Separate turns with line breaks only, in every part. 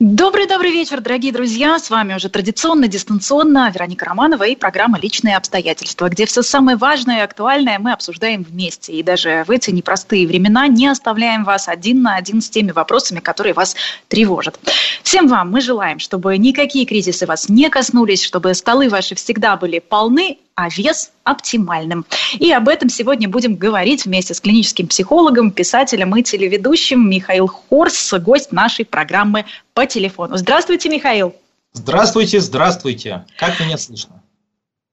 Добрый-добрый вечер, дорогие друзья. С вами уже традиционно, дистанционно Вероника Романова и программа «Личные обстоятельства», где все самое важное и актуальное мы обсуждаем вместе. И даже в эти непростые времена не оставляем вас один на один с теми вопросами, которые вас тревожат. Всем вам мы желаем, чтобы никакие кризисы вас не коснулись, чтобы столы ваши всегда были полны, а вес оптимальным. И об этом сегодня будем говорить вместе с клиническим психологом, писателем и телеведущим Михаил Хорс, гость нашей программы по телефону. Здравствуйте, Михаил.
Здравствуйте, здравствуйте. Как меня слышно?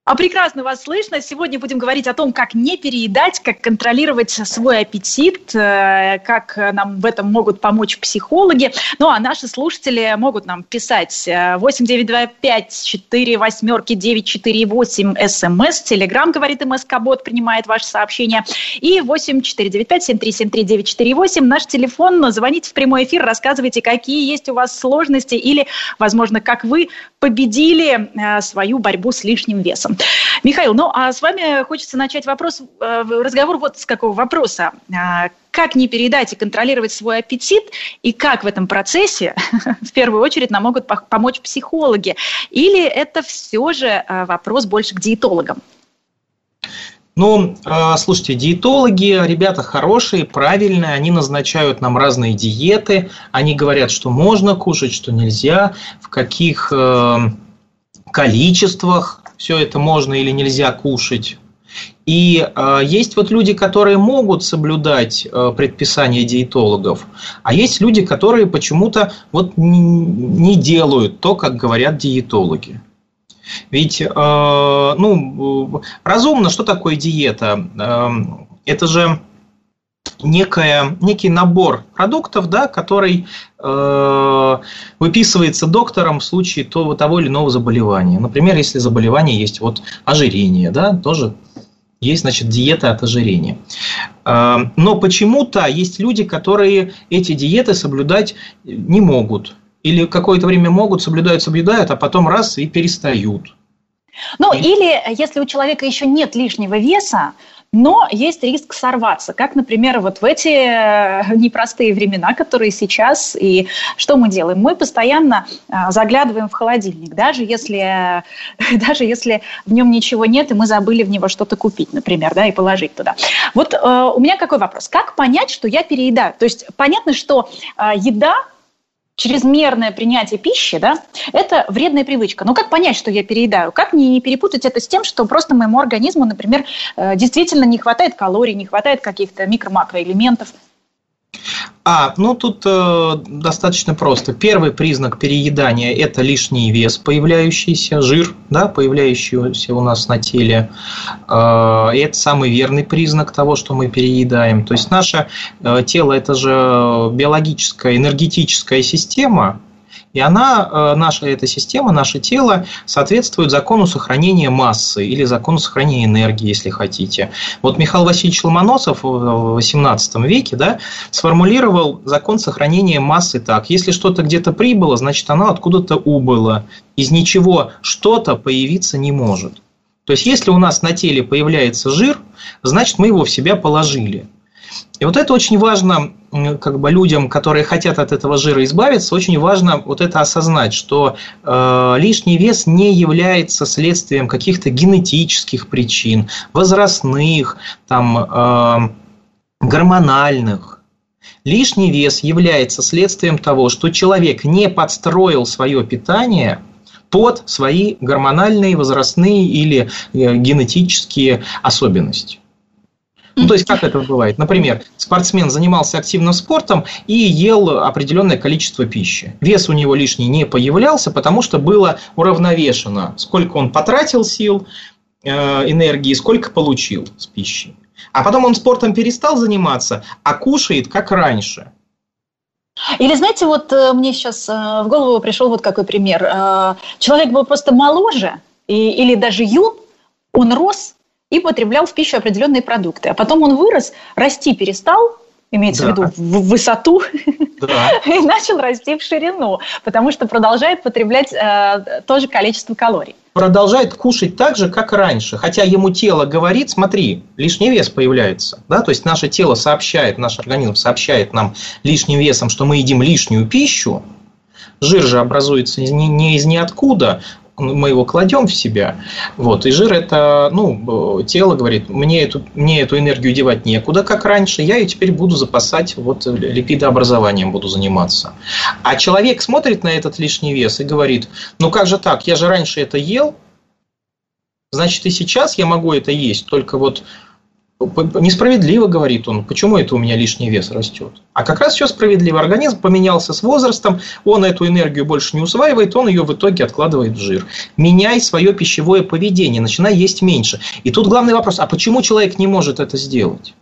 А прекрасно вас слышно. Сегодня будем говорить о том, как не переедать, как контролировать свой аппетит, э, как нам в этом могут помочь психологи. Ну, а наши слушатели могут нам писать 8925 4 восьмерки 948 смс. Телеграм, говорит МСК-бот, принимает ваше сообщение. И 8495 7373 948 наш телефон. Звоните в прямой эфир, рассказывайте, какие есть у вас сложности или, возможно, как вы победили э, свою борьбу с лишним весом. Михаил, ну а с вами хочется начать вопрос, э, разговор вот с какого вопроса. А, как не передать и контролировать свой аппетит, и как в этом процессе, в первую очередь, нам могут помочь психологи? Или это все же э, вопрос больше к диетологам?
Ну, э, слушайте, диетологи, ребята хорошие, правильные, они назначают нам разные диеты, они говорят, что можно кушать, что нельзя, в каких количествах, все это можно или нельзя кушать. И э, есть вот люди, которые могут соблюдать э, предписания диетологов, а есть люди, которые почему-то вот не, не делают то, как говорят диетологи. Ведь, э, ну, разумно, что такое диета? Э, это же некая, некий набор продуктов, да, который э, выписывается доктором в случае того, того или иного заболевания. Например, если заболевание есть вот ожирение, да, тоже есть, значит, диета от ожирения. Э, но почему-то есть люди, которые эти диеты соблюдать не могут. Или какое-то время могут, соблюдают, соблюдают, а потом раз и перестают.
Ну, или если у человека еще нет лишнего веса, но есть риск сорваться, как, например, вот в эти э, непростые времена, которые сейчас, и что мы делаем? Мы постоянно э, заглядываем в холодильник, даже если, даже если в нем ничего нет, и мы забыли в него что-то купить, например, да, и положить туда. Вот э, у меня какой вопрос? Как понять, что я переедаю? То есть понятно, что э, еда чрезмерное принятие пищи, да, это вредная привычка. Но как понять, что я переедаю? Как не, перепутать это с тем, что просто моему организму, например, э, действительно не хватает калорий, не хватает каких-то микро-макроэлементов?
А, ну тут э, достаточно просто. Первый признак переедания – это лишний вес появляющийся, жир, да, появляющийся у нас на теле. Э, и это самый верный признак того, что мы переедаем. То есть наше э, тело – это же биологическая, энергетическая система, и она, э, наша эта система, наше тело соответствует закону сохранения массы или закону сохранения энергии, если хотите. Вот Михаил Васильевич Ломоносов в XVIII веке да, сформулировал закон сохранения массы так. Если что-то где-то прибыло, значит оно откуда-то убыло. Из ничего что-то появиться не может. То есть, если у нас на теле появляется жир, значит, мы его в себя положили. И вот это очень важно как бы людям, которые хотят от этого жира избавиться, очень важно вот это осознать, что э, лишний вес не является следствием каких-то генетических причин, возрастных, там, э, гормональных. Лишний вес является следствием того, что человек не подстроил свое питание под свои гормональные, возрастные или э, генетические особенности. Ну, то есть, как это бывает? Например, спортсмен занимался активным спортом и ел определенное количество пищи. Вес у него лишний не появлялся, потому что было уравновешено, сколько он потратил сил, э, энергии, сколько получил с пищей. А потом он спортом перестал заниматься, а кушает как раньше.
Или, знаете, вот э, мне сейчас э, в голову пришел вот какой пример. Человек был просто моложе и, или даже юн, он рос, и потреблял в пищу определенные продукты. А потом он вырос, расти перестал, имеется да. в виду в высоту, да. и начал расти в ширину, потому что продолжает потреблять э, то же количество калорий.
Продолжает кушать так же, как раньше, хотя ему тело говорит, смотри, лишний вес появляется, да, то есть наше тело сообщает, наш организм сообщает нам лишним весом, что мы едим лишнюю пищу, жир же образуется не, не из ниоткуда, мы его кладем в себя, вот, и жир это, ну, тело говорит, мне эту, мне эту энергию девать некуда, как раньше, я ее теперь буду запасать, вот, липидообразованием буду заниматься. А человек смотрит на этот лишний вес и говорит, ну, как же так, я же раньше это ел, значит, и сейчас я могу это есть, только вот Несправедливо, говорит он, почему это у меня лишний вес растет. А как раз все справедливо. Организм поменялся с возрастом, он эту энергию больше не усваивает, он ее в итоге откладывает в жир. Меняй свое пищевое поведение, начинай есть меньше. И тут главный вопрос, а почему человек не может это сделать?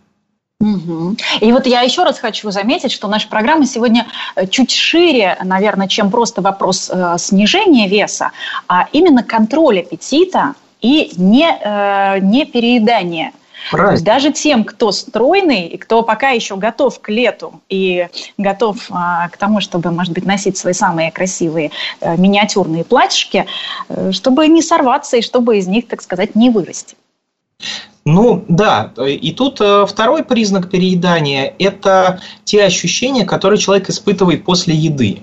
И вот я еще раз хочу заметить, что наша программа сегодня э, чуть шире, наверное, чем просто вопрос э, снижения веса, а именно контроль аппетита и не, э, не переедание – Правильно. Даже тем, кто стройный и кто пока еще готов к лету и готов а, к тому, чтобы, может быть, носить свои самые красивые а, миниатюрные платьишки, э, чтобы не сорваться и чтобы из них, так сказать, не вырасти.
Ну да, и тут э, второй признак переедания – это те ощущения, которые человек испытывает после еды.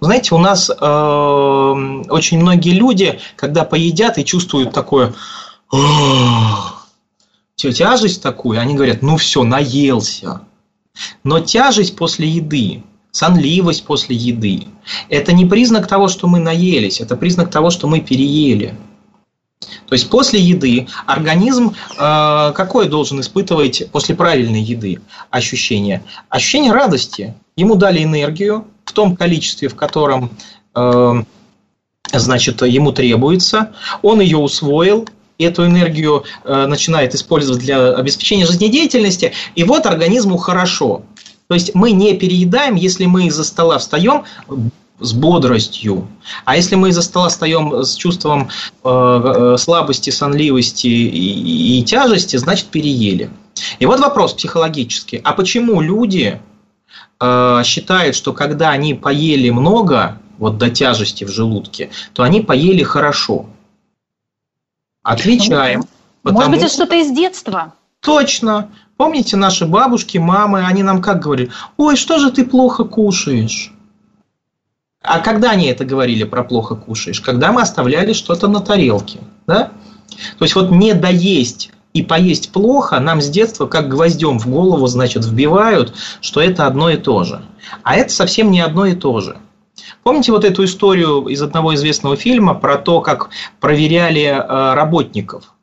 Вы знаете, у нас э, очень многие люди, когда поедят и чувствуют такое тяжесть такую, они говорят, ну все, наелся. Но тяжесть после еды, сонливость после еды, это не признак того, что мы наелись, это признак того, что мы переели. То есть после еды организм э, какое должен испытывать после правильной еды ощущение? Ощущение радости. Ему дали энергию в том количестве, в котором э, значит, ему требуется. Он ее усвоил, эту энергию э, начинает использовать для обеспечения жизнедеятельности, и вот организму хорошо. То есть мы не переедаем, если мы из-за стола встаем с бодростью. А если мы из-за стола встаем с чувством э, э, слабости, сонливости и, тяжести, значит переели. И вот вопрос психологический. А почему люди э, считают, что когда они поели много, вот до тяжести в желудке, то они поели хорошо? Отвечаем.
Может быть, это что-то из детства?
Точно. Помните наши бабушки, мамы, они нам как говорили? Ой, что же ты плохо кушаешь? А когда они это говорили про плохо кушаешь? Когда мы оставляли что-то на тарелке. Да? То есть вот не доесть и поесть плохо нам с детства как гвоздем в голову, значит, вбивают, что это одно и то же. А это совсем не одно и то же. Помните вот эту историю из одного известного фильма про то, как проверяли э, работников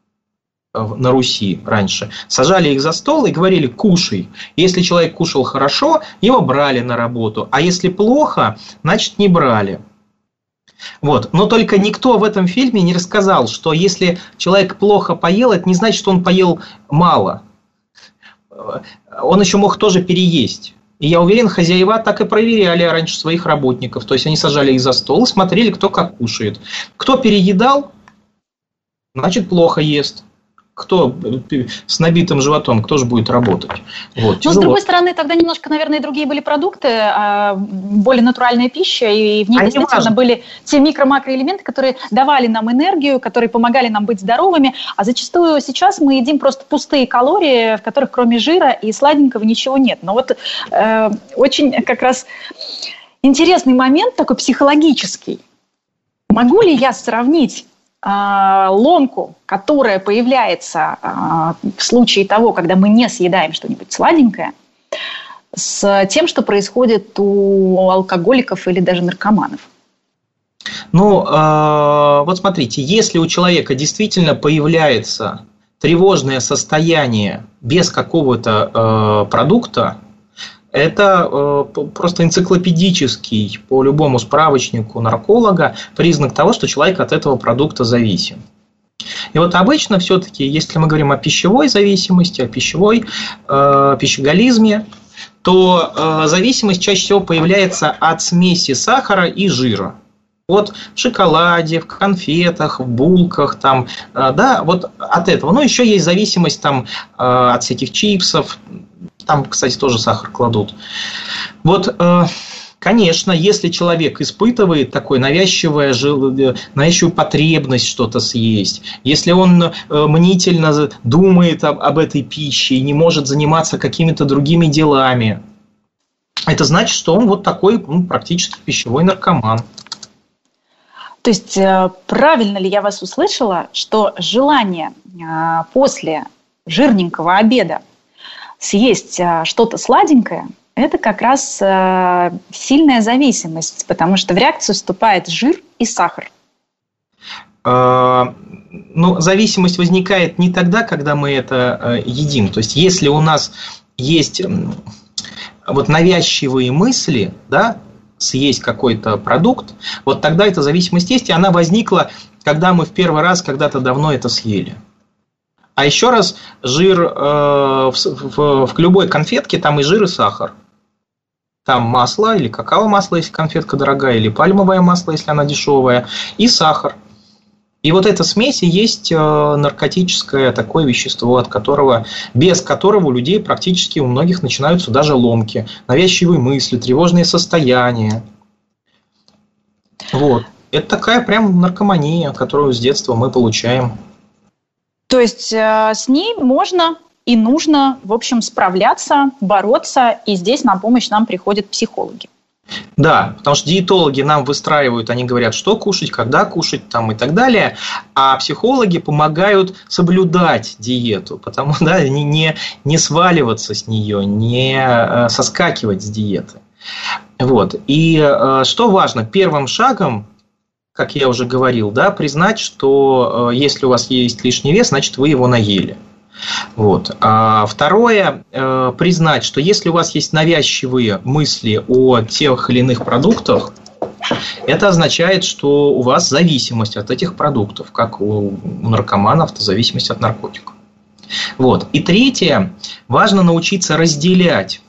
э, на Руси раньше. Сажали их за стол и говорили «кушай». Если человек кушал хорошо, его брали на работу, а если плохо, значит не брали. Вот. Но только никто в этом фильме не рассказал, что если человек плохо поел, это не значит, что он поел мало. Э, он еще мог тоже переесть. И я уверен, хозяева так и проверяли раньше своих работников. То есть они сажали их за стол и смотрели, кто как кушает. Кто переедал, значит плохо ест кто э, с набитым животом, кто же будет работать?
Вот, Но, с другой стороны, тогда немножко, наверное, другие были продукты, а, более натуральная пища, и в ней а действительно были те микро-макроэлементы, которые давали нам энергию, которые помогали нам быть здоровыми, а зачастую сейчас мы едим просто пустые калории, в которых кроме жира и сладенького ничего нет. Но вот э, очень как раз интересный момент такой психологический. Могу ли я сравнить ломку, которая появляется а, в случае того, когда мы не съедаем что-нибудь сладенькое, с тем, что происходит у алкоголиков или даже наркоманов.
Ну, а, вот смотрите, если у человека действительно появляется тревожное состояние без какого-то продукта, это э, просто энциклопедический по любому справочнику нарколога признак того, что человек от этого продукта зависим. И вот обычно все-таки, если мы говорим о пищевой зависимости, о пищевой э, пищеголизме, то э, зависимость чаще всего появляется от смеси сахара и жира. Вот в шоколаде, в конфетах, в булках, там, э, да, вот от этого. Ну, еще есть зависимость там э, от всяких чипсов. Там, кстати, тоже сахар кладут. Вот э, Конечно, если человек испытывает такое навязчивое, навязчивую потребность что-то съесть, если он мнительно думает об, об этой пище и не может заниматься какими-то другими делами, это значит, что он вот такой ну, практически пищевой наркоман.
То есть э, правильно ли я вас услышала, что желание э, после жирненького обеда съесть э, что-то сладенькое, это как раз сильная зависимость, потому что в реакцию вступает жир и сахар.
Ну, зависимость возникает не тогда, когда мы это едим. То есть, если у нас есть вот навязчивые мысли, да, съесть какой-то продукт, вот тогда эта зависимость есть, и она возникла, когда мы в первый раз когда-то давно это съели. А еще раз, жир э, в, в, в любой конфетке там и жир, и сахар. Там масло или какао-масло, если конфетка дорогая, или пальмовое масло, если она дешевая, и сахар – и вот эта смесь и есть э, наркотическое такое вещество, от которого, без которого у людей практически у многих начинаются даже ломки, навязчивые мысли, тревожные состояния. Вот. Это такая прям наркомания, которую с детства мы получаем.
То есть э, с ней можно и нужно, в общем, справляться, бороться, и здесь на помощь нам приходят психологи.
Да, потому что диетологи нам выстраивают, они говорят, что кушать, когда кушать там и так далее, а психологи помогают соблюдать диету, потому да, не, не, не сваливаться с нее, не э, соскакивать с диеты. Вот. И э, что важно, первым шагом как я уже говорил, да, признать, что э, если у вас есть лишний вес, значит вы его наели. Вот. А второе, э, признать, что если у вас есть навязчивые мысли о тех или иных продуктах, это означает, что у вас зависимость от этих продуктов, как у наркоманов, это зависимость от наркотиков. Вот. И третье, важно научиться разделять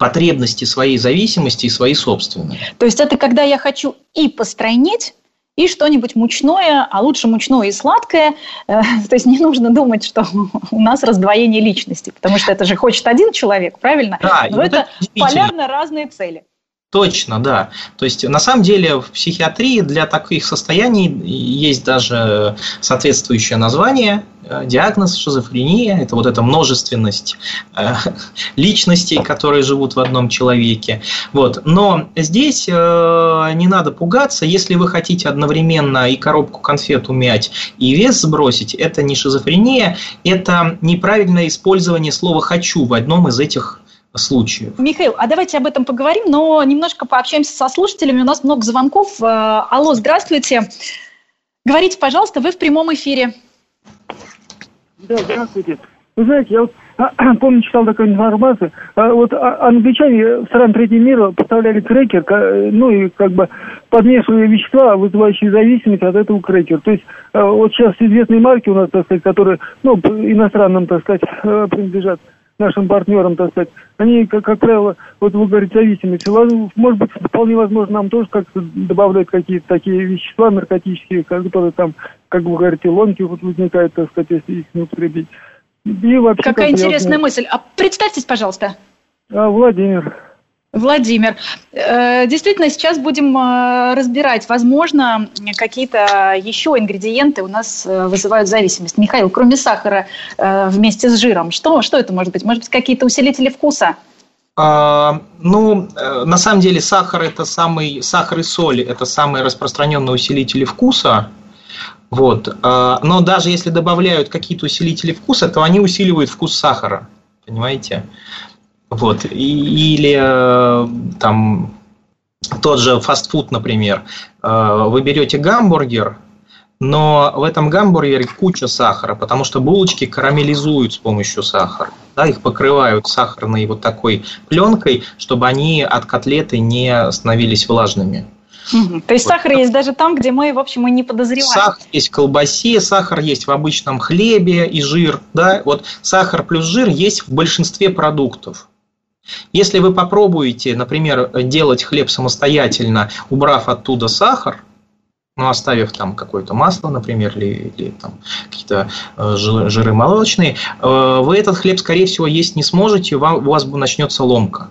потребности своей зависимости и свои собственные.
То есть это когда я хочу и постройнеть, и что-нибудь мучное, а лучше мучное и сладкое. Э, то есть не нужно думать, что у нас раздвоение личности, потому что это же хочет один человек, правильно? Да, Но это, это полярно разные цели.
Точно, да. То есть, на самом деле, в психиатрии для таких состояний есть даже соответствующее название, э, диагноз шизофрения. Это вот эта множественность э, личностей, которые живут в одном человеке. Вот. Но здесь э, не надо пугаться. Если вы хотите одновременно и коробку конфет умять, и вес сбросить, это не шизофрения, это неправильное использование слова «хочу» в одном из этих случаев.
Михаил, а давайте об этом поговорим, но немножко пообщаемся со слушателями. У нас много звонков. Э, алло, здравствуйте. Говорите, пожалуйста, вы в прямом эфире.
Да, здравствуйте. Вы знаете, я вот а, помню, читал такую информацию. А, вот а, англичане в стран третьего мира поставляли крекер, ну и как бы подмешивали вещества, вызывающие зависимость от этого крекера. То есть вот сейчас известные марки у нас, так сказать, которые, ну, иностранным, так сказать, принадлежат, нашим партнерам, так сказать, они, как, как правило, вот вы говорите, зависимости. Может быть, вполне возможно, нам тоже как-то добавляют какие-то такие вещества наркотические, которые там, как вы говорите, ломки вот возникают, так сказать, если их не употребить.
И вообще, Какая интересная я... мысль. А представьтесь, пожалуйста.
А, Владимир.
Владимир, э, действительно, сейчас будем э, разбирать, возможно, какие-то еще ингредиенты у нас э, вызывают зависимость. Михаил, кроме сахара вместе с жиром, что, что это может быть? Может быть, какие-то усилители вкуса?
А, ну, на самом деле сахар это самый сахар и соль это самые распространенные усилители вкуса. Вот. Но даже если добавляют какие-то усилители вкуса, то они усиливают вкус сахара. Понимаете? Вот. Или э, там тот же фастфуд, например. Э, вы берете гамбургер, но в этом гамбургере куча сахара, потому что булочки карамелизуют с помощью сахара. Да, их покрывают сахарной вот такой пленкой, чтобы они от котлеты не становились влажными.
Угу. То есть вот. сахар есть даже там, где мы, в общем, и не подозреваем.
Сахар есть в колбасе, сахар есть в обычном хлебе и жир. Да? Вот сахар плюс жир есть в большинстве продуктов. Если вы попробуете, например, делать хлеб самостоятельно, убрав оттуда сахар, ну, оставив там какое-то масло, например, или, или там какие-то э, жиры молочные, э, вы этот хлеб, скорее всего, есть не сможете, у вас начнется ломка.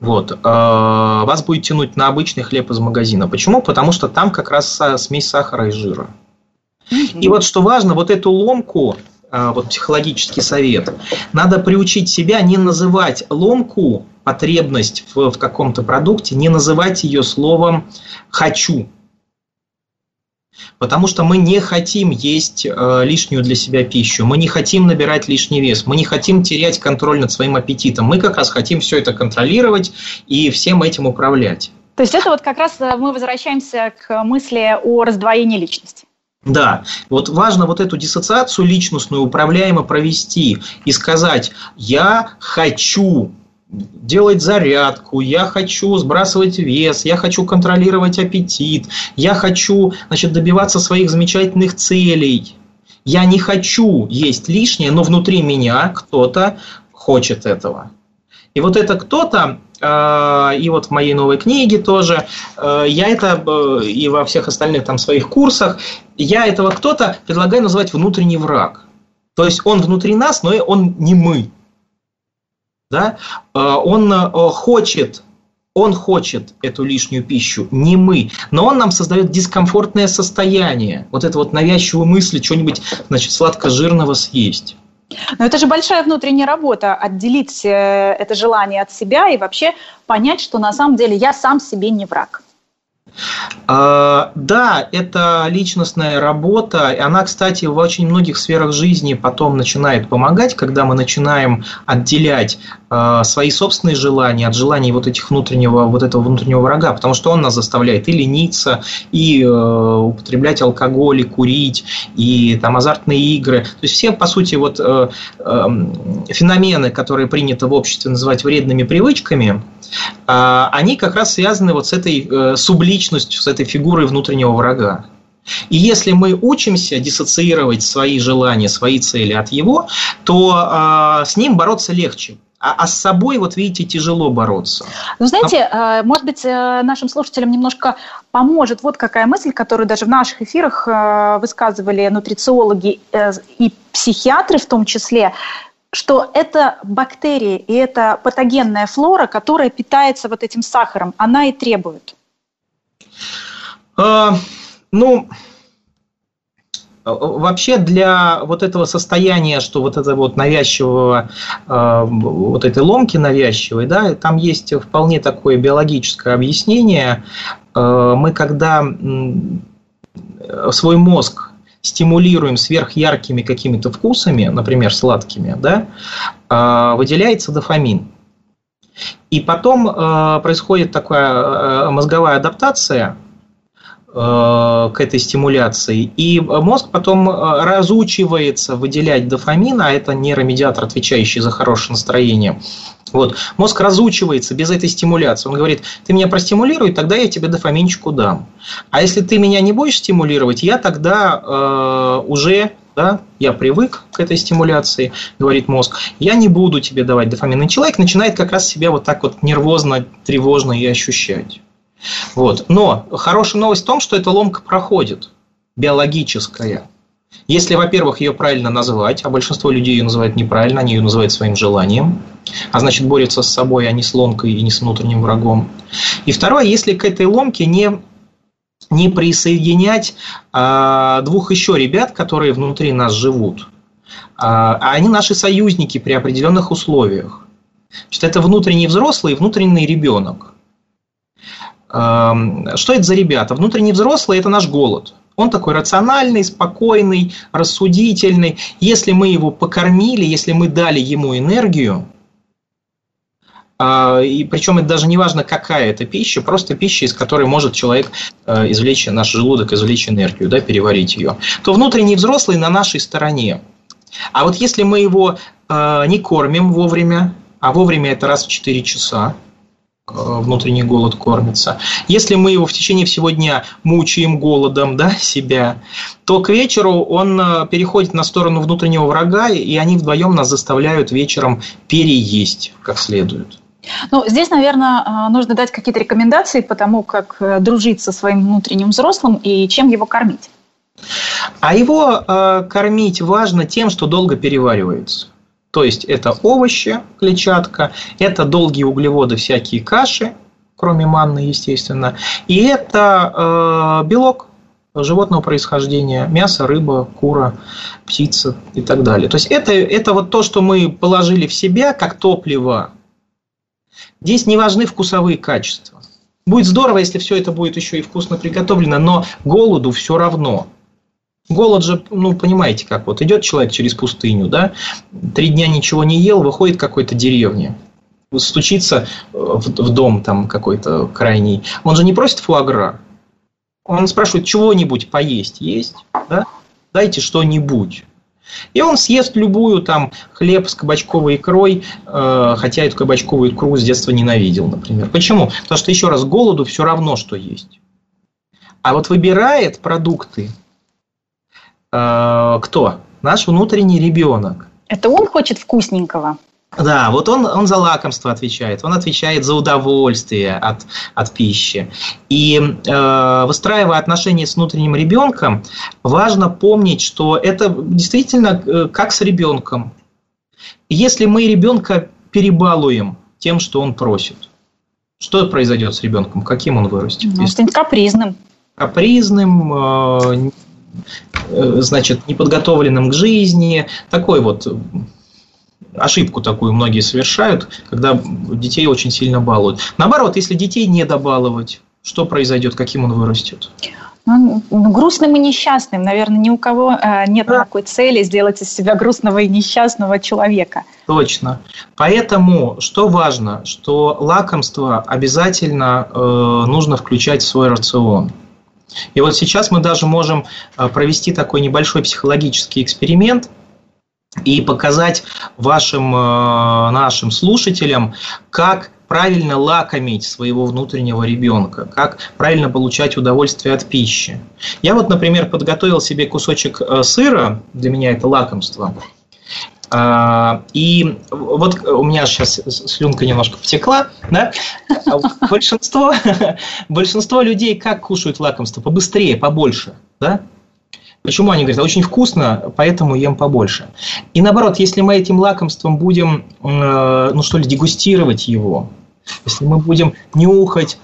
Вот. Э, вас будет тянуть на обычный хлеб из магазина. Почему? Потому что там как раз смесь сахара и жира. И вот что важно, вот эту ломку, вот психологический совет, надо приучить себя не называть ломку, потребность в, в каком-то продукте, не называть ее словом «хочу». Потому что мы не хотим есть э, лишнюю для себя пищу, мы не хотим набирать лишний вес, мы не хотим терять контроль над своим аппетитом. Мы как раз хотим все это контролировать и всем этим управлять.
То есть это вот как раз э, мы возвращаемся к мысли о раздвоении личности.
Да, вот важно вот эту диссоциацию личностную управляемо провести и сказать, я хочу делать зарядку, я хочу сбрасывать вес, я хочу контролировать аппетит, я хочу значит, добиваться своих замечательных целей. Я не хочу есть лишнее, но внутри меня кто-то хочет этого. И вот это кто-то, э, и вот в моей новой книге тоже, э, я это э, и во всех остальных там своих курсах, я этого кто-то предлагаю называть внутренний враг. То есть он внутри нас, но он не мы да, э, он э, хочет он хочет эту лишнюю пищу, не мы. Но он нам создает дискомфортное состояние. Вот это вот навязчивую мысль что-нибудь, значит, сладко-жирного съесть.
Но это же большая внутренняя работа, отделить э, это желание от себя и вообще понять, что на самом деле я сам себе не враг.
А, да, это личностная работа. и Она, кстати, в очень многих сферах жизни потом начинает помогать, когда мы начинаем отделять свои собственные желания от желаний вот этих внутреннего, вот этого внутреннего врага, потому что он нас заставляет и лениться, и э, употреблять алкоголь, и курить, и там азартные игры. То есть все, по сути, вот э, эм, феномены, которые принято в обществе называть вредными привычками, а, они как раз связаны вот с этой э, субличностью, с этой фигурой внутреннего врага. И если мы учимся диссоциировать свои желания, свои цели от его, то э, с ним бороться легче. А, а с собой, вот видите, тяжело бороться.
Ну, знаете, а... может быть, э, нашим слушателям немножко поможет вот какая мысль, которую даже в наших эфирах э, высказывали нутрициологи и психиатры в том числе, что это бактерии и это патогенная флора, которая питается вот этим сахаром, она и требует?
А, ну, Вообще для вот этого состояния, что вот это вот навязчивого, а, вот этой ломки навязчивой, да, там есть вполне такое биологическое объяснение. Мы когда свой мозг стимулируем сверхяркими какими-то вкусами, например, сладкими, да, выделяется дофамин. И потом происходит такая мозговая адаптация к этой стимуляции. И мозг потом разучивается выделять дофамин, а это нейромедиатор, отвечающий за хорошее настроение, вот. Мозг разучивается без этой стимуляции. Он говорит, ты меня простимулируй, тогда я тебе дофаминчику дам. А если ты меня не будешь стимулировать, я тогда э, уже да, я привык к этой стимуляции, говорит мозг, я не буду тебе давать дофамин. И человек начинает как раз себя вот так вот нервозно, тревожно и ощущать. Вот. Но хорошая новость в том, что эта ломка проходит, биологическая. Если, во-первых, ее правильно назвать, а большинство людей ее называют неправильно, они ее называют своим желанием, а значит борются с собой, а не с ломкой и не с внутренним врагом. И второе, если к этой ломке не не присоединять а, двух еще ребят, которые внутри нас живут, а, а они наши союзники при определенных условиях. Значит, это внутренний взрослый и внутренний ребенок. А, что это за ребята? Внутренний взрослый – это наш голод – он такой рациональный, спокойный, рассудительный. Если мы его покормили, если мы дали ему энергию, а, и причем это даже не важно, какая это пища, просто пища, из которой может человек э, извлечь, наш желудок извлечь энергию, да, переварить ее, то внутренний взрослый на нашей стороне. А вот если мы его э, не кормим вовремя, а вовремя это раз в 4 часа, внутренний голод кормится. Если мы его в течение всего дня мучаем голодом да, себя, то к вечеру он переходит на сторону внутреннего врага, и они вдвоем нас заставляют вечером переесть как следует.
Ну, здесь, наверное, нужно дать какие-то рекомендации по тому, как дружить со своим внутренним взрослым и чем его кормить.
А его э, кормить важно тем, что долго переваривается. То есть это овощи, клетчатка, это долгие углеводы, всякие каши, кроме манны, естественно, и это э, белок животного происхождения, мясо, рыба, кура, птица и так далее. То есть это, это вот то, что мы положили в себя как топливо. Здесь не важны вкусовые качества. Будет здорово, если все это будет еще и вкусно приготовлено, но голоду все равно. Голод же, ну, понимаете, как вот идет человек через пустыню, да, три дня ничего не ел, выходит какой-то деревне, стучится э, в, в дом там какой-то крайний, он же не просит фуагра, он спрашивает, чего-нибудь поесть есть, да, дайте что-нибудь. И он съест любую там хлеб с кабачковой икрой, э, хотя эту кабачковую икру с детства ненавидел, например. Почему? Потому что, еще раз, голоду все равно, что есть. А вот выбирает продукты Э, кто? Наш внутренний ребенок.
Это он хочет вкусненького?
Да, вот он, он за лакомство отвечает, он отвечает за удовольствие от, от пищи. И э, выстраивая отношения с внутренним ребенком, важно помнить, что это действительно э, как с ребенком. Если мы ребенка перебалуем тем, что он просит, что произойдет с ребенком? Каким он вырастет?
Ну, станет капризным.
Капризным, э, Э, значит, неподготовленным к жизни. Такой вот ошибку такую многие совершают, когда детей очень сильно балуют. Наоборот, если детей не добаловать, что произойдет, каким он вырастет?
Ну, ну, грустным и несчастным. Наверное, ни у кого э, нет да. такой цели сделать из себя грустного и несчастного человека.
Точно. Поэтому, что важно, что лакомство обязательно э, нужно включать в свой рацион. И вот сейчас мы даже можем э, провести такой небольшой психологический эксперимент и показать вашим э, нашим слушателям, как правильно лакомить своего внутреннего ребенка, как правильно получать удовольствие от пищи. Я вот, например, подготовил себе кусочек э, сыра, для меня это лакомство, и вот у меня сейчас слюнка немножко потекла, да? большинство, большинство людей как кушают лакомство? Побыстрее, побольше, да? Почему они говорят, очень вкусно, поэтому ем побольше. И наоборот, если мы этим лакомством будем, э, ну что ли, дегустировать его, если мы будем нюхать,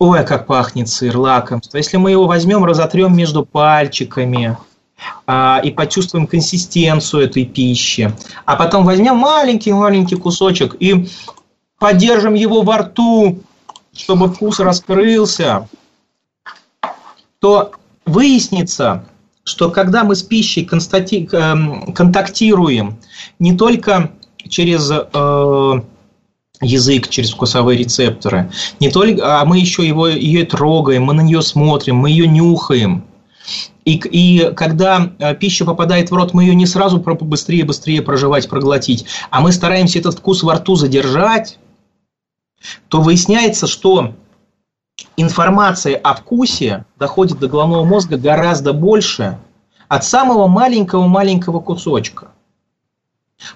ой, как пахнет сыр, лакомство, если мы его возьмем, разотрем между пальчиками, а, и почувствуем консистенцию этой пищи. А потом возьмем маленький-маленький кусочек и подержим его во рту, чтобы вкус раскрылся, то выяснится, что когда мы с пищей. Эм, контактируем не только через э, язык, через вкусовые рецепторы, не только, а мы еще его, ее трогаем, мы на нее смотрим, мы ее нюхаем – и, и когда э, пища попадает в рот, мы ее не сразу быстрее-быстрее проживать, проглотить, а мы стараемся этот вкус во рту задержать, то выясняется, что информация о вкусе доходит до головного мозга гораздо больше от самого маленького-маленького кусочка.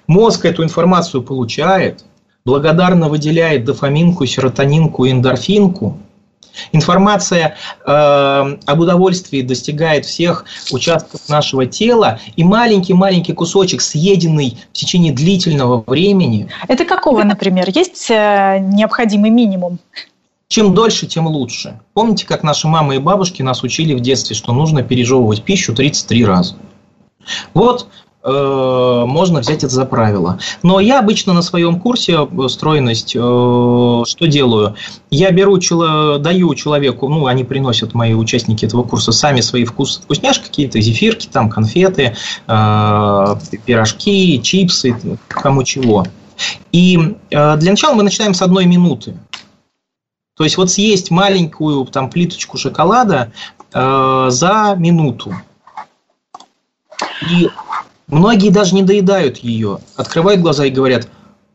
Мозг эту информацию получает, благодарно выделяет дофаминку, серотонинку, эндорфинку – Информация э, об удовольствии достигает всех участков нашего тела, и маленький-маленький кусочек, съеденный в течение длительного времени.
Это какого, например? Есть э, необходимый минимум?
Чем дольше, тем лучше. Помните, как наши мамы и бабушки нас учили в детстве, что нужно пережевывать пищу 33 раза? Вот можно взять это за правило. Но я обычно на своем курсе э, стройность э, что делаю? Я беру, даю человеку, ну, они приносят, мои участники этого курса, сами свои вкусы, вкусняшки какие-то, зефирки, там, конфеты, пирожки, чипсы, кому чего. И для начала мы начинаем с одной минуты. То есть вот съесть маленькую там плиточку шоколада за минуту. И Многие даже не доедают ее, открывают глаза и говорят,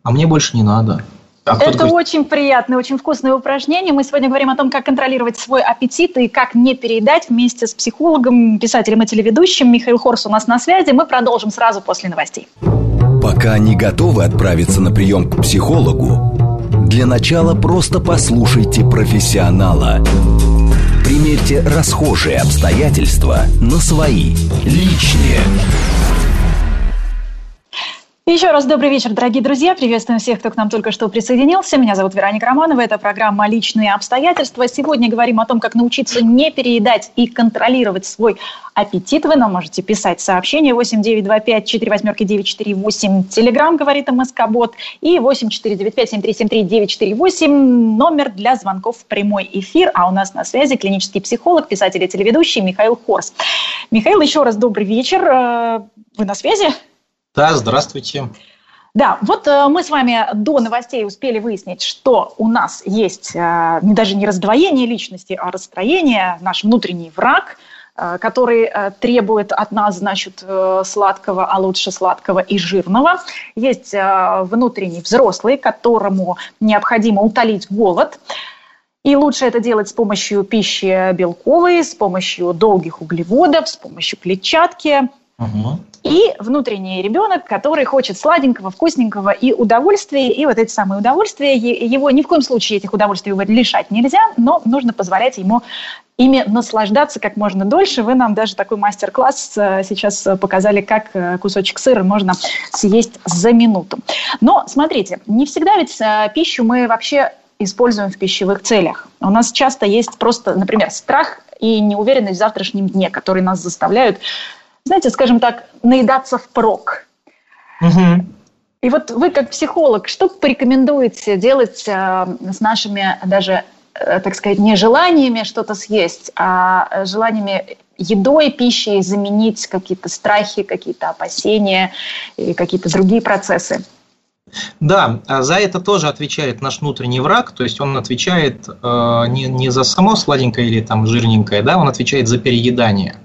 а мне больше не надо.
А Это очень приятное, очень вкусное упражнение. Мы сегодня говорим о том, как контролировать свой аппетит и как не переедать вместе с психологом, писателем и телеведущим. Михаил Хорс у нас на связи. Мы продолжим сразу после новостей.
Пока не готовы отправиться на прием к психологу, для начала просто послушайте профессионала. Примерьте расхожие обстоятельства на свои, личные.
Еще раз добрый вечер, дорогие друзья. Приветствуем всех, кто к нам только что присоединился. Меня зовут Вероника Романова. Это программа «Личные обстоятельства». Сегодня говорим о том, как научиться не переедать и контролировать свой аппетит. Вы нам можете писать сообщение 8925 4 восьмерки 948. Телеграмм, говорит МСК-бот. И 8495 7373 948. Номер для звонков в прямой эфир. А у нас на связи клинический психолог, писатель и телеведущий Михаил Хорс. Михаил, еще раз добрый вечер. Э, вы на связи?
Да, здравствуйте.
Да, вот э, мы с вами до новостей успели выяснить, что у нас есть э, даже не раздвоение личности, а расстроение, наш внутренний враг, э, который э, требует от нас, значит, э, сладкого, а лучше сладкого и жирного. Есть э, внутренний взрослый, которому необходимо утолить голод. И лучше это делать с помощью пищи белковой, с помощью долгих углеводов, с помощью клетчатки. И внутренний ребенок, который хочет сладенького, вкусненького и удовольствия. И вот эти самые удовольствия, его ни в коем случае этих удовольствий лишать нельзя, но нужно позволять ему ими наслаждаться как можно дольше. Вы нам даже такой мастер-класс э, сейчас показали, как э, кусочек сыра можно съесть за минуту. Но смотрите, не всегда ведь э, пищу мы вообще используем в пищевых целях. У нас часто есть просто, например, страх и неуверенность в завтрашнем дне, которые нас заставляют знаете, скажем так, наедаться впрок. Угу. И вот вы как психолог, что порекомендуете делать э, с нашими даже, э, так сказать, не желаниями что-то съесть, а желаниями едой, пищей заменить какие-то страхи, какие-то опасения и какие-то другие процессы?
Да, а за это тоже отвечает наш внутренний враг, то есть он отвечает э, не, не за само сладенькое или там жирненькое, да, он отвечает за переедание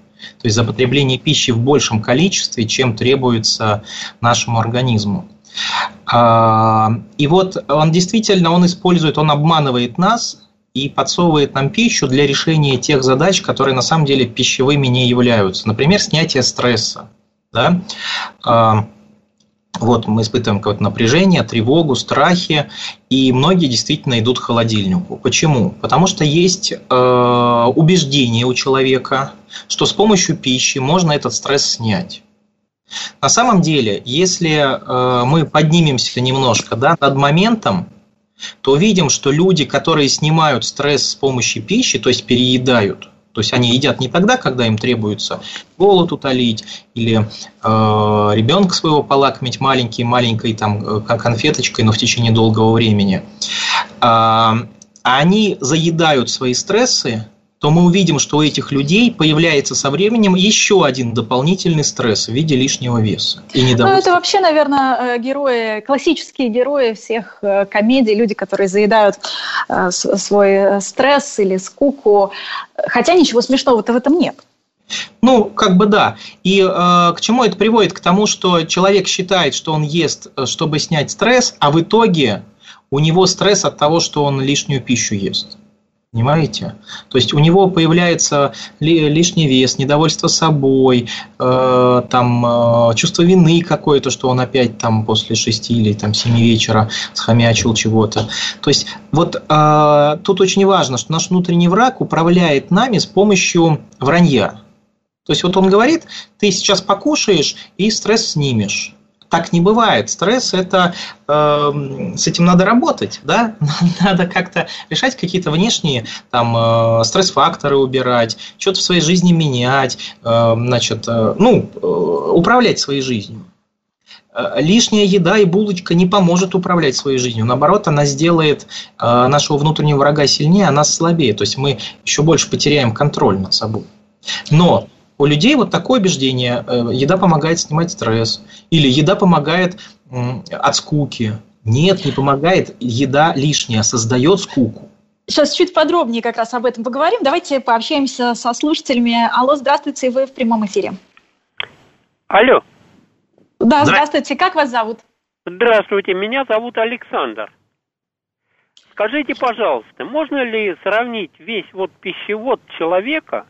то есть за потребление пищи в большем количестве, чем требуется нашему организму. А, и вот он действительно, он использует, он обманывает нас и подсовывает нам пищу для решения тех задач, которые на самом деле пищевыми не являются. Например, снятие стресса. Да? Вот мы испытываем какое-то напряжение, тревогу, страхи, и многие действительно идут к холодильнику. Почему? Потому что есть э, убеждение у человека, что с помощью пищи можно этот стресс снять. На самом деле, если э, мы поднимемся немножко да, над моментом, то увидим, что люди, которые снимают стресс с помощью пищи, то есть переедают, то есть они едят не тогда, когда им требуется голод утолить или э, ребенка своего полакомить маленький, маленькой там э, конфеточкой, но в течение долгого времени. А они заедают свои стрессы то мы увидим, что у этих людей появляется со временем еще один дополнительный стресс в виде лишнего веса.
И ну, это вообще, наверное, э, герои, классические герои всех э, комедий, люди, которые заедают э, свой стресс или скуку. Хотя ничего смешного-то в этом нет.
Ну, как бы да. И э, к чему это приводит? К тому, что человек считает, что он ест, чтобы снять стресс, а в итоге у него стресс от того, что он лишнюю пищу ест. Понимаете? То есть у него появляется лишний вес, недовольство собой, э, там, э, чувство вины какое-то, что он опять там после шести или там, семи вечера схомячил чего-то. То есть вот э, тут очень важно, что наш внутренний враг управляет нами с помощью вранья. То есть вот он говорит, ты сейчас покушаешь и стресс снимешь так не бывает. Стресс это э, с этим надо работать, да, надо как-то решать какие-то внешние там э, стресс-факторы убирать, что-то в своей жизни менять, э, значит, э, ну, э, управлять своей жизнью. Э, лишняя еда и булочка не поможет управлять своей жизнью. Наоборот, она сделает э, нашего внутреннего врага сильнее, а нас слабее. То есть мы еще больше потеряем контроль над собой. Но у людей вот такое убеждение, э, еда помогает снимать стресс, или еда помогает от скуки. Нет, не помогает, еда лишняя, создает скуку.
Сейчас чуть подробнее как раз об этом поговорим. Давайте пообщаемся со слушателями. Алло, здравствуйте, вы в прямом эфире.
Алло.
Да, здравствуйте. Как вас зовут?
Здравствуйте, меня зовут Александр. скажите, пожалуйста, можно ли сравнить весь вот пищевод человека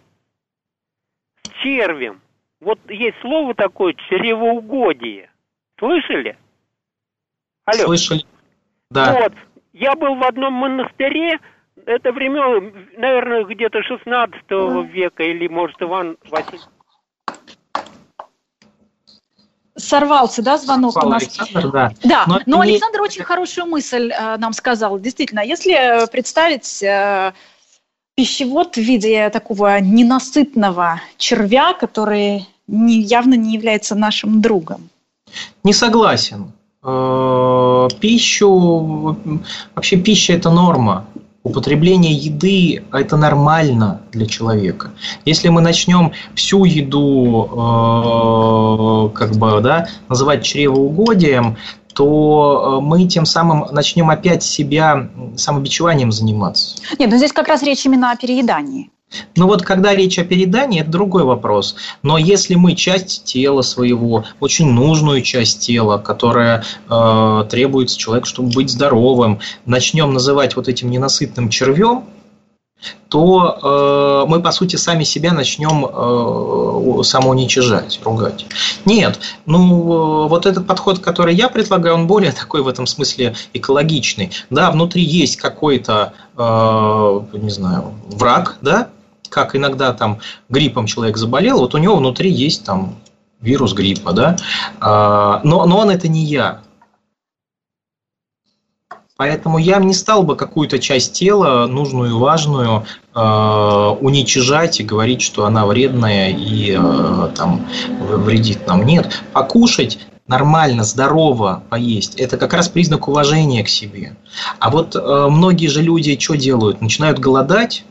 червем? Вот есть слово такое чревоугодие. Слышали?
Алло. Слышали. Да.
Вот. Я был в одном монастыре, это времен, наверное, где-то 16 века, или, может, Иван Васильевич
сорвался, да, звонок
Сорвал
у нас.
Александр, да.
Да, но, но
не...
Александр очень хорошую мысль э, нам сказал. Действительно, если представить э, пищевод в виде такого ненасытного червя, который не, явно не является нашим другом.
Не согласен. Э, пищу, вообще пища это норма употребление еды – это нормально для человека. Если мы начнем всю еду э, как бы, да, называть чревоугодием, то э, мы тем самым начнем опять себя самобичеванием заниматься.
Нет, но здесь как раз речь именно о переедании.
Ну вот когда речь о передании, это другой вопрос. Но если мы часть тела своего, очень нужную часть тела, которая э, требуется человеку, чтобы быть здоровым, начнем называть вот этим ненасытным червем, то э, мы, по сути, сами себя начнем э, самоуничижать, ругать. Нет, ну, э, вот этот подход, который я предлагаю, он более такой в этом смысле экологичный. Да, внутри есть какой-то, э, не знаю, враг, да, как иногда там гриппом человек заболел, вот у него внутри есть там вирус гриппа, да, а, но, но он это не я. Поэтому я не стал бы какую-то часть тела, нужную и важную, э, уничижать и говорить, что она вредная и э, там, вредит нам. Нет, покушать нормально, здорово поесть, это как раз признак уважения к себе. А вот э, многие же люди что делают? Начинают голодать,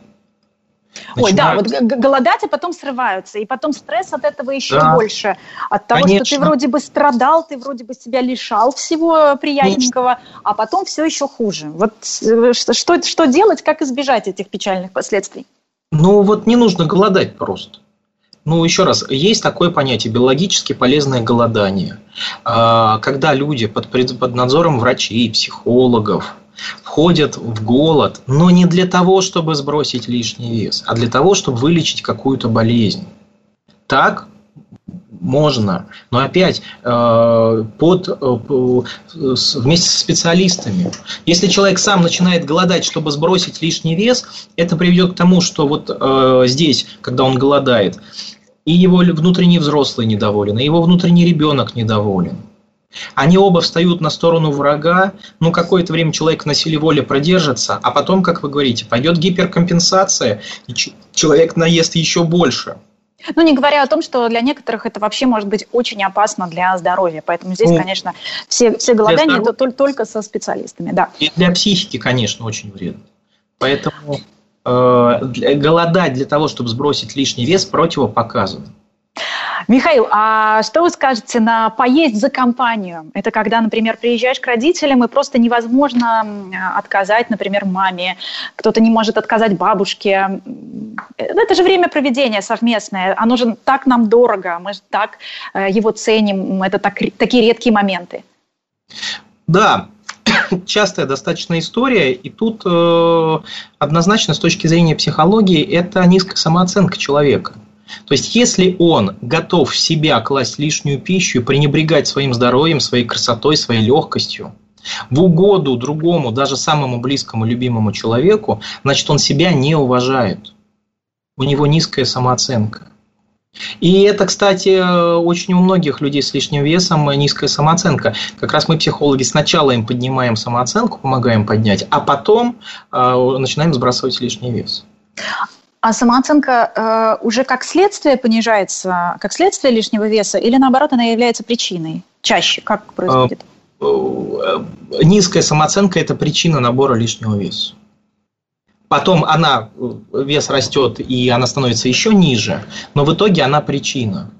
Ой, да, вот голодать, а потом срываются. И потом стресс от этого еще да. больше. От того, Конечно. что ты вроде бы страдал, ты вроде бы себя лишал всего приятненького, Конечно. а потом все еще хуже. Вот э, что, что делать, как избежать этих печальных последствий?
Ну вот не нужно голодать просто. Ну, еще раз, есть такое понятие биологически полезное голодание. А, когда люди под, под надзором врачей, психологов, входят в голод, но не для того, чтобы сбросить лишний вес, а для того, чтобы вылечить какую-то болезнь. Так можно, но опять э, под, э, вместе со специалистами. Если человек сам начинает голодать, чтобы сбросить лишний вес, это приведет к тому, что вот э, здесь, когда он голодает, и его внутренний взрослый недоволен, и его внутренний ребенок недоволен. Они оба встают на сторону врага, ну, какое-то время человек на силе воли продержится, а потом, как вы говорите, пойдет гиперкомпенсация, и человек наест еще больше.
Ну, не говоря о том, что для некоторых это вообще может быть очень опасно для здоровья. Поэтому здесь, ну, конечно, все, все голодания это только, только со специалистами. Да.
И для психики, конечно, очень вредно. Поэтому э, голодать для того, чтобы сбросить лишний вес, противопоказано.
Михаил, а что вы скажете на поесть за компанию? Это когда, например, приезжаешь к родителям, и просто невозможно отказать, например, маме, кто-то не может отказать бабушке. Это же время проведения совместное, оно же так нам дорого, мы же так э, его ценим, это так, такие редкие моменты.
Да, частая достаточно история, и тут э, однозначно с точки зрения психологии это низкая самооценка человека – то есть, если он готов в себя класть лишнюю пищу и пренебрегать своим здоровьем, своей красотой, своей легкостью, в угоду другому, даже самому близкому, любимому человеку, значит, он себя не уважает. У него низкая самооценка. И это, кстати, очень у многих людей с лишним весом низкая самооценка. Как раз мы, психологи, сначала им поднимаем самооценку, помогаем поднять, а потом э, начинаем сбрасывать лишний вес.
А самооценка э, уже как следствие понижается, как следствие лишнего веса, или наоборот она является причиной? Чаще как происходит? Э,
э, низкая самооценка – это причина набора лишнего веса. Потом она, э, вес растет, и она становится еще ниже, но в итоге она причина.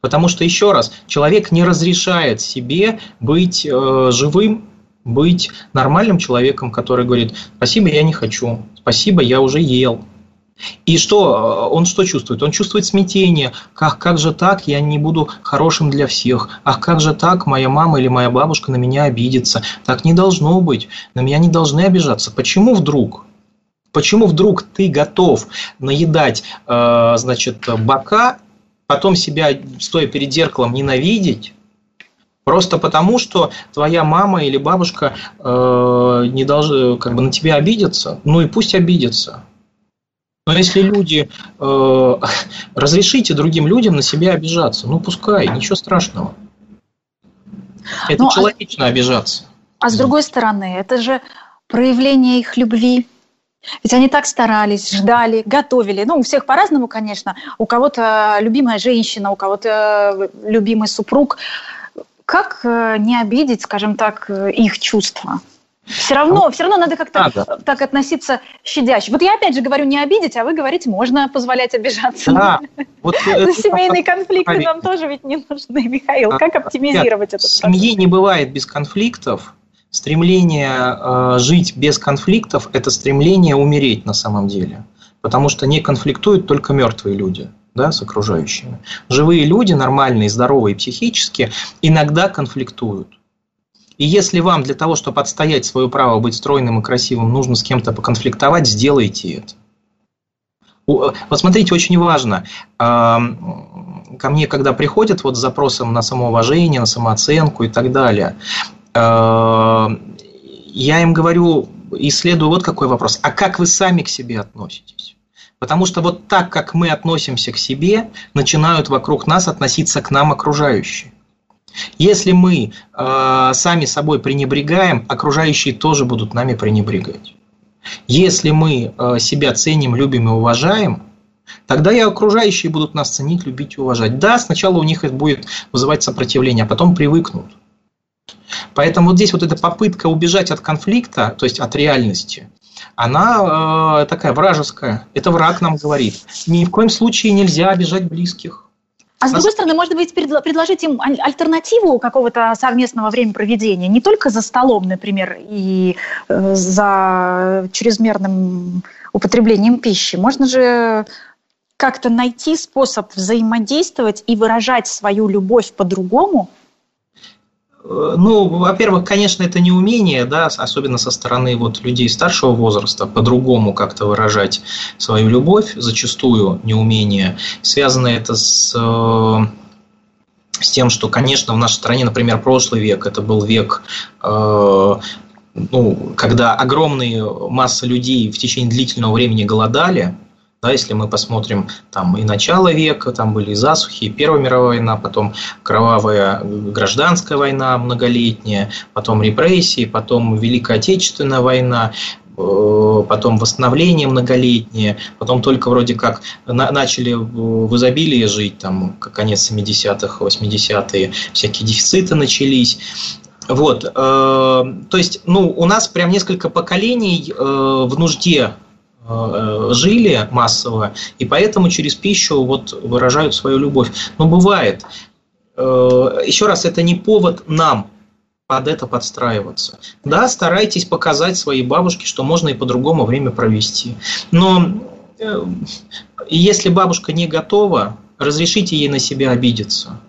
Потому что, еще раз, человек не разрешает себе быть э, живым, быть нормальным человеком, который говорит, спасибо, я не хочу, спасибо, я уже ел, И что он что чувствует? Он чувствует смятение. Как, как же так, я не буду хорошим для всех? Ах, как же так, моя мама или моя бабушка на меня обидится? Так не должно быть. На меня не должны обижаться. Почему вдруг? Почему вдруг ты готов наедать, э, значит, бока, потом себя, стоя перед зеркалом, ненавидеть? Просто потому, что твоя мама или бабушка э, не должны как бы на тебя обидеться, ну и пусть обидятся. Но если люди э, разрешите другим людям на себя обижаться, ну пускай, ничего страшного. Это ну, а человечно а, обижаться.
А с другой стороны, это же проявление их любви. Ведь они так старались, ждали, готовили. Ну, у всех по-разному, конечно. У кого-то любимая женщина, у кого-то любимый супруг. Как э, не обидеть, скажем так, их чувства? Все равно, все равно надо как-то надо. так относиться щадяще. Вот я опять же говорю не обидеть, а вы говорите, можно позволять обижаться. Да. Вот семейные конфликты нам тоже ведь не нужны, Михаил. Как оптимизировать этот
процесс? Семьи не бывает без конфликтов. Стремление э, жить без конфликтов – это стремление умереть на самом деле. Потому что не конфликтуют только мертвые люди да, с окружающими. Живые люди, нормальные, здоровые психически, иногда конфликтуют. И если вам для того, чтобы отстоять свое право быть стройным и красивым, нужно с кем-то поконфликтовать, сделайте это. Вот смотрите, очень важно. Ко мне, когда приходят вот с запросом на самоуважение, на самооценку и так далее, я им говорю, исследую вот какой вопрос. А как вы сами к себе относитесь? Потому что вот так, как мы относимся к себе, начинают вокруг нас относиться к нам окружающие. Если мы э, сами собой пренебрегаем, окружающие тоже будут нами пренебрегать. Если мы э, себя ценим, любим и уважаем, тогда и окружающие будут нас ценить, любить и уважать. Да, сначала у них это будет вызывать сопротивление, а потом привыкнут. Поэтому вот здесь вот эта попытка убежать от конфликта, то есть от реальности, она э, такая вражеская. Это враг нам говорит. Ни в коем случае нельзя обижать близких.
А с другой стороны, может быть, предложить им альтернативу какого-то совместного времяпроведения, не только за столом, например, и э, за чрезмерным употреблением пищи. Можно же как-то найти способ взаимодействовать и выражать свою любовь по-другому,
ну, во-первых, конечно, это не умение, да, особенно со стороны вот людей старшего возраста, по-другому как-то выражать свою любовь, зачастую неумение. Связано это с э, с тем, что, конечно, в нашей стране, например, прошлый век, это был век э, ну, когда огромные массы людей в течение длительного времени голодали, да, если мы посмотрим там и начало века, там были и засухи, и Первая мировая война, потом кровавая гражданская война многолетняя, потом репрессии, потом Великая Отечественная война, э, потом восстановление многолетнее, потом только вроде как начали в изобилии жить, там, конец 70-х, 80-е, всякие дефициты начались. Вот, э, то есть, ну, у нас прям несколько поколений э, в нужде жили массово, и поэтому через пищу вот выражают свою любовь. Но бывает. Э, еще раз, это не повод нам под это подстраиваться. Да, старайтесь показать своей бабушке, что можно и по-другому время провести. Но э, если бабушка не готова, разрешите ей на себя обидеться.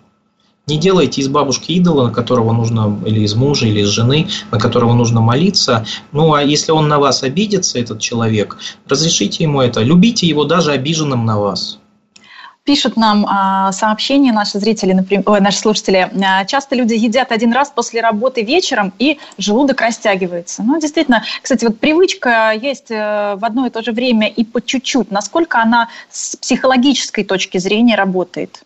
Не делайте из бабушки идола, на которого нужно, или из мужа, или из жены, на которого нужно молиться. Ну, а если он на вас обидится, этот человек, разрешите ему это. Любите его даже обиженным на вас.
Пишут нам а, сообщения наши зрители, например, ой, наши слушатели. А, часто люди едят один раз после работы вечером, и желудок растягивается. Ну, действительно, кстати, вот привычка есть э, в одно и то же время и по чуть-чуть. Насколько она с психологической точки зрения работает?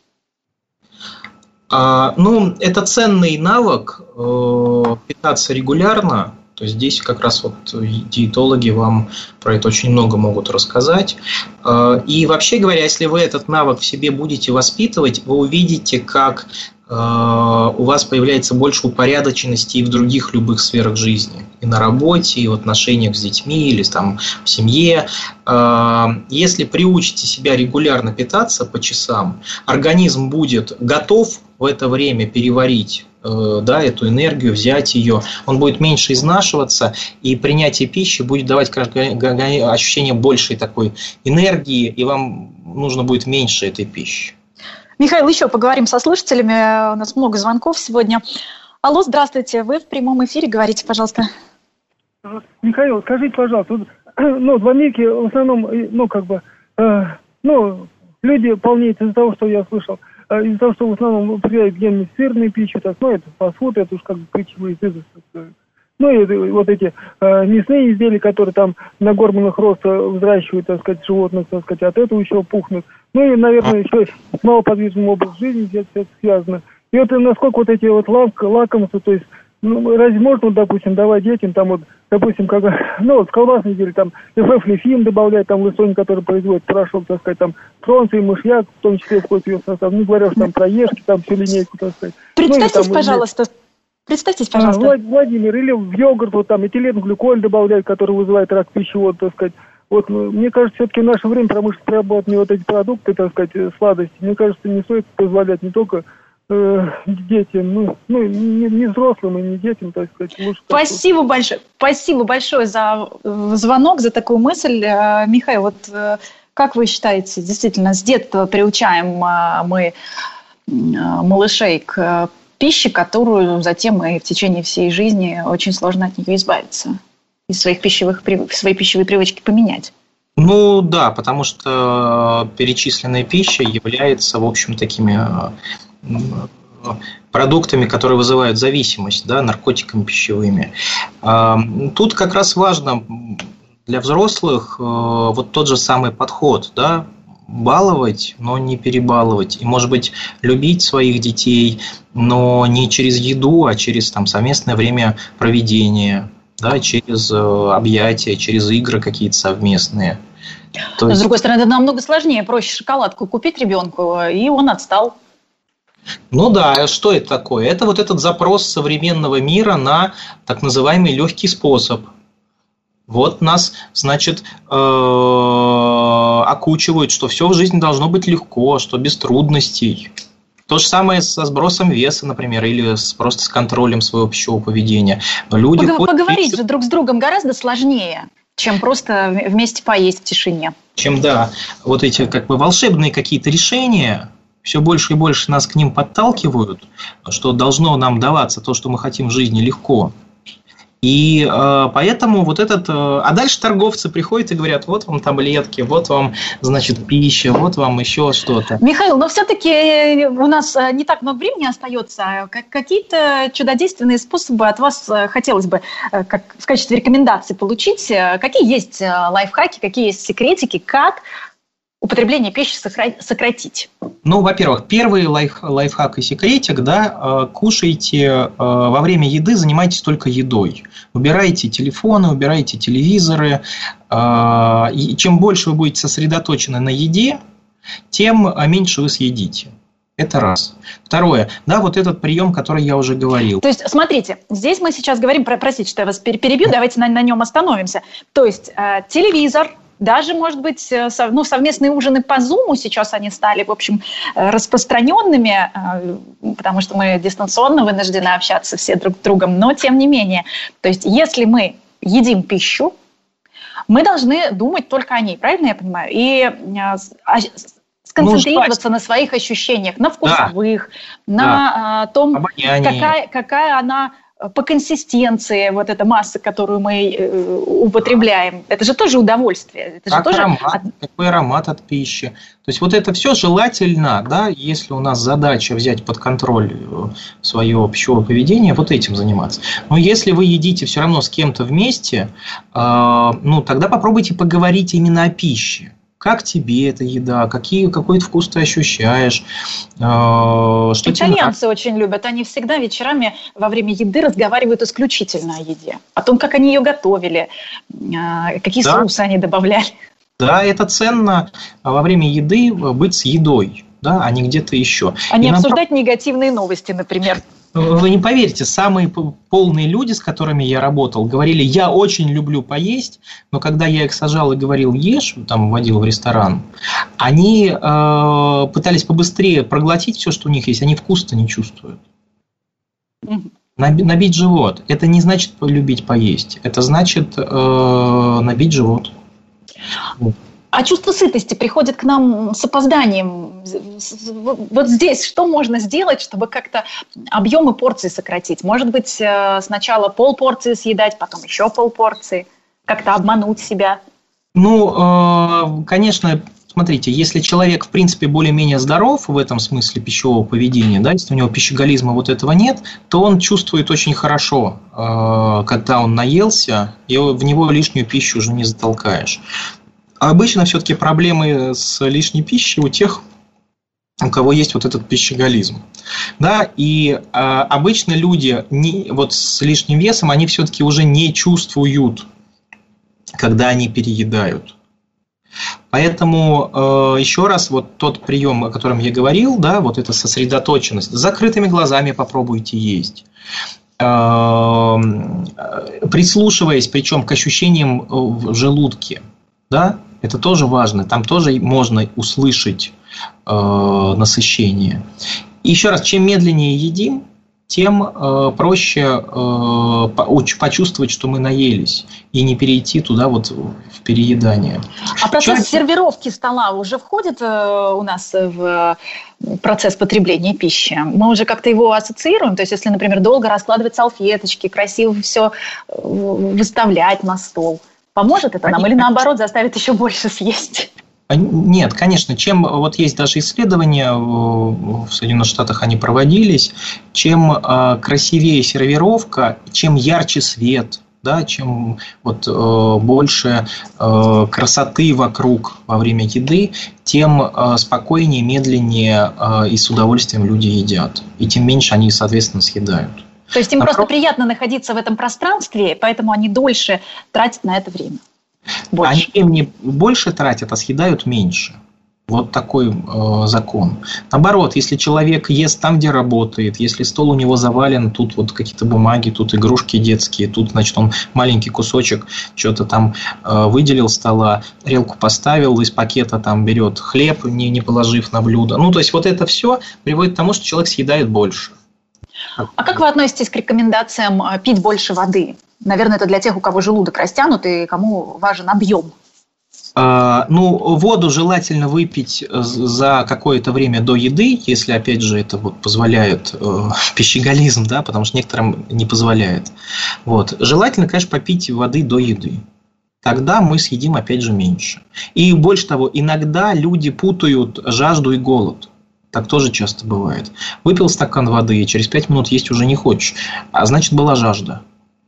А, ну, это ценный навык э, питаться регулярно. То есть здесь как раз вот диетологи вам про это очень много могут рассказать. Э, и вообще говоря, если вы этот навык в себе будете воспитывать, вы увидите, как Э, у вас появляется больше упорядоченности и в других любых сферах жизни. И на работе, и в отношениях с детьми, или там в семье. Э, если приучите себя регулярно питаться по часам, организм будет готов в это время переварить э, да, эту энергию, взять ее, он будет меньше изнашиваться, и принятие пищи будет давать ощущение большей такой энергии, и вам нужно будет меньше этой пищи.
Михаил, еще поговорим со слушателями. У нас много звонков сегодня. Алло, здравствуйте. Вы в прямом эфире. Говорите, пожалуйста.
Михаил, скажите, пожалуйста, ну, в Америке в основном, ну, как бы, э, ну, люди полнеют из-за того, что я слышал, э, из-за того, что в основном употребляют генно пищу, так, ну, это фастфуд, это уж как бы ключевые языки. Ну, и вот эти э, мясные изделия, которые там на гормонах роста взращивают, так сказать, животных, так сказать, от этого еще пухнут. Ну, и, наверное, еще с малоподвижным образом жизни здесь это связано. И вот насколько вот эти вот лакомства, то есть ну, разве можно, допустим, давать детям, там вот, допустим, как, ну, вот в колбасной деле, там, ФФ лифим добавлять, там, лысонь, который производит порошок, так сказать, там, тронций, мышьяк, в том числе входит в ее состав, не говоря уж там про ешки, там, всю линейку, так сказать.
Представьтесь, ну, и, там, пожалуйста, Представьтесь, а, пожалуйста.
А, Владимир, или в йогурт, вот там, этиленглюколь добавляют, который вызывает рак пищевода, так сказать. Вот, ну, мне кажется, все-таки в наше время промышленность проработанные вот эти продукты, так сказать, сладости, мне кажется, не стоит позволять не только э, детям, ну, ну не, не взрослым и не детям, так сказать.
Лучше спасибо так, большое, спасибо большое за звонок, за такую мысль, э, Михаил. Вот э, как вы считаете, действительно, с детства приучаем мы малышей к пище, которую затем и в течение всей жизни очень сложно от нее избавиться и своих пищевых, свои пищевые привычки поменять?
Ну да, потому что перечисленная пища является, в общем, такими продуктами, которые вызывают зависимость, да, наркотиками пищевыми. А, тут как раз важно для взрослых э, вот тот же самый подход, да, баловать, но не перебаловать. И, может быть, любить своих детей, но не через еду, а через там, совместное время проведения, да, через э, объятия, через игры какие-то совместные.
То есть... С другой стороны, это намного сложнее. Проще шоколадку купить ребенку, и он отстал.
Ну да, что это такое? Это вот этот запрос современного мира на так называемый легкий способ. Вот нас, значит, э, окучивают, что все в жизни должно быть легко, что без трудностей. То же самое со сбросом веса, например, или с, просто с контролем своего пищевого поведения.
Люди Пог- поговорить пиццу... же друг с другом гораздо сложнее, чем просто вместе поесть в тишине.
Чем, да, вот эти как бы волшебные какие-то решения, все больше и больше нас к ним подталкивают, что должно нам даваться то, что мы хотим в жизни легко. И э, поэтому вот этот... Э, а дальше торговцы приходят и говорят, вот вам таблетки, вот вам, значит, пища, вот вам еще что-то.
Михаил, но все-таки э, у нас э, не так много времени остается. Какие-то чудодейственные способы от вас э, хотелось бы как в качестве рекомендации получить. Какие есть лайфхаки, какие есть секретики, как употребление пищи сократить?
Ну, во-первых, первый лайф, лайфхак и секретик, да, э, кушайте э, во время еды, занимайтесь только едой. Убирайте телефоны, убирайте телевизоры. Э, и чем больше вы будете сосредоточены на еде, тем меньше вы съедите. Это раз. Второе, да, вот этот прием, который я уже говорил.
То есть, смотрите, здесь мы сейчас говорим, про, простите, что я вас перебью, давайте на, на нем остановимся. То есть, э, телевизор, даже, может быть, э, ну, совместные ужины по Zoom сейчас они стали, в общем, э, распространенными, э, потому что мы дистанционно вынуждены общаться все друг с другом, но тем не менее. То есть если мы едим пищу, мы должны думать только о ней, правильно я понимаю? И а, сконцентрироваться ну, на своих ощущениях, на вкусовых, да. на да. том, какая, какая она по консистенции вот эта масса, которую мы э, употребляем, это же тоже удовольствие. Это
как же тоже... аромат, какой аромат от пищи. То есть вот это все желательно, да, если у нас задача взять под контроль э, свое пищевое поведение, вот этим заниматься. Но если вы едите все равно с кем-то вместе, э, ну тогда попробуйте поговорить именно о пище как тебе эта еда, какие, какой вкус ты ощущаешь. Э,
что Итальянцы тебе... очень любят. Они всегда вечерами во время еды разговаривают исключительно о еде. О том, как они ее готовили, э, какие да. соусы они добавляли.
Да, это ценно во время еды быть с едой, да, а не где-то еще.
А не обсуждать нам... негативные новости, например.
Вы не поверите, самые полные люди, с которыми я работал, говорили, я очень люблю поесть, но когда я их сажал и говорил, ешь, там водил в ресторан, они э, пытались побыстрее проглотить все, что у них есть, они вкуса не чувствуют. Набить живот. Это не значит полюбить поесть. Это значит э, набить живот.
А чувство сытости приходит к нам с опозданием. Вот здесь что можно сделать, чтобы как-то объемы порции сократить? Может быть, э, сначала пол порции съедать, потом еще пол порции? Как-то обмануть себя?
Ну, э, конечно, смотрите, если человек, в принципе, более-менее здоров в этом смысле пищевого поведения, да, если у него пищеголизма вот этого нет, то он чувствует очень хорошо, э, когда он наелся, и в него лишнюю пищу уже не затолкаешь. Обычно все-таки проблемы с лишней пищей у тех, у кого есть вот этот пищеголизм. Да, и э, обычно люди не, вот с лишним весом, они все-таки уже не чувствуют, когда они переедают. Поэтому э, еще раз вот тот прием, о котором я говорил, да, вот эта сосредоточенность, с закрытыми глазами попробуйте есть э, прислушиваясь, причем к ощущениям в желудке, да, это тоже важно. Там тоже можно услышать э, насыщение. И еще раз, чем медленнее едим, тем э, проще э, почувствовать, что мы наелись, и не перейти туда вот в переедание.
А процесс Человек... сервировки стола уже входит э, у нас в процесс потребления пищи? Мы уже как-то его ассоциируем? То есть, если, например, долго раскладывать салфеточки, красиво все э, выставлять на стол – Поможет это нам или наоборот заставит еще больше съесть?
Нет, конечно, чем вот есть даже исследования в Соединенных Штатах они проводились, чем а, красивее сервировка, чем ярче свет, да, чем вот э, больше э, красоты вокруг во время еды, тем э, спокойнее, медленнее э, и с удовольствием люди едят, и тем меньше они, соответственно, съедают.
То есть им а просто про... приятно находиться в этом пространстве, поэтому они дольше тратят на это время.
Больше. Они времени больше тратят, а съедают меньше. Вот такой э, закон. Наоборот, если человек ест там, где работает, если стол у него завален, тут вот какие-то бумаги, тут игрушки детские, тут, значит, он маленький кусочек что-то там э, выделил стола, тарелку поставил, из пакета там берет хлеб, не, не положив на блюдо. Ну, то есть, вот это все приводит к тому, что человек съедает больше.
А как вы относитесь к рекомендациям э, пить больше воды? Наверное, это для тех, у кого желудок растянут и кому важен объем.
А, ну, воду желательно выпить за какое-то время до еды, если, опять же, это вот позволяет э, пищеголизм, да, потому что некоторым не позволяет. Вот. Желательно, конечно, попить воды до еды. Тогда мы съедим, опять же, меньше. И больше того, иногда люди путают жажду и голод. Так тоже часто бывает. Выпил стакан воды, и через 5 минут есть уже не хочешь. А значит, была жажда.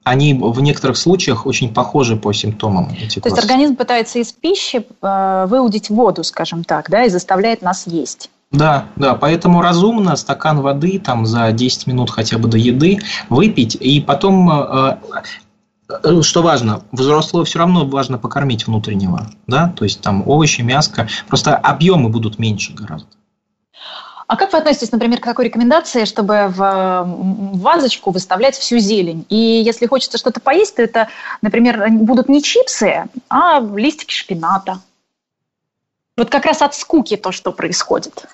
Они в некоторых случаях очень похожи по симптомам.
Эти То есть организм пытается из пищи э, выудить воду, скажем так, да, и заставляет нас есть.
Да, да, поэтому разумно стакан воды там за 10 минут хотя бы до еды выпить, и потом э, э, что важно, взрослого все равно важно покормить внутреннего, да, то есть там овощи, мяско, просто объемы будут меньше гораздо.
А как вы относитесь, например, к такой рекомендации, чтобы в вазочку выставлять всю зелень? И если хочется что-то поесть, то это, например, будут не чипсы, а листики шпината. Вот как раз от скуки то, что происходит.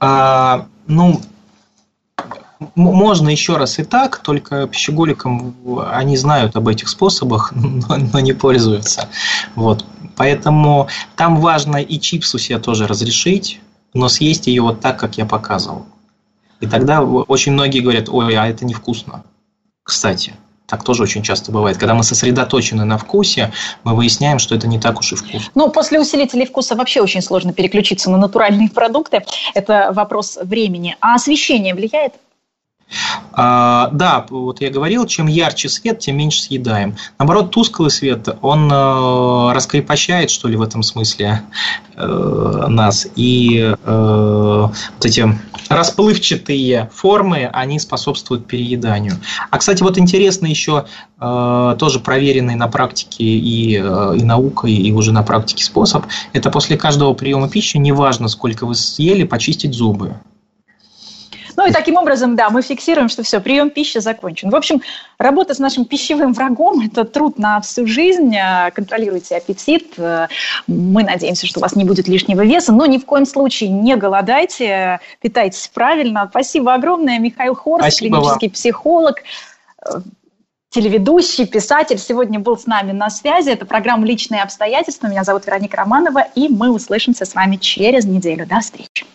А, ну, можно еще раз и так, только пищеголикам они знают об этих способах, но, но не пользуются. Вот. Поэтому там важно и чипсу себе тоже разрешить, но съесть ее вот так, как я показывал. И тогда очень многие говорят, ой, а это невкусно. Кстати, так тоже очень часто бывает. Когда мы сосредоточены на вкусе, мы выясняем, что это не так уж и вкусно.
Ну, после усилителей вкуса вообще очень сложно переключиться на натуральные продукты. Это вопрос времени. А освещение влияет?
А, да, вот я говорил, чем ярче свет, тем меньше съедаем. Наоборот, тусклый свет, он э, раскрепощает, что ли, в этом смысле э, нас. И э, вот эти расплывчатые формы, они способствуют перееданию. А, кстати, вот интересно еще тоже проверенный на практике и, и наукой, и уже на практике способ, это после каждого приема пищи, неважно, сколько вы съели, почистить зубы.
Ну и таким образом, да, мы фиксируем, что все, прием пищи закончен. В общем, работа с нашим пищевым врагом – это труд на всю жизнь. Э, контролируйте аппетит. Э, мы надеемся, что у вас не будет лишнего веса, но ни в коем случае не голодайте, питайтесь правильно. Спасибо огромное, Михаил Хорс, Спасибо клинический вам. психолог телеведущий, писатель, сегодня был с нами на связи. Это программа «Личные обстоятельства». Меня зовут Вероника Романова, и мы услышимся с вами через неделю. До встречи.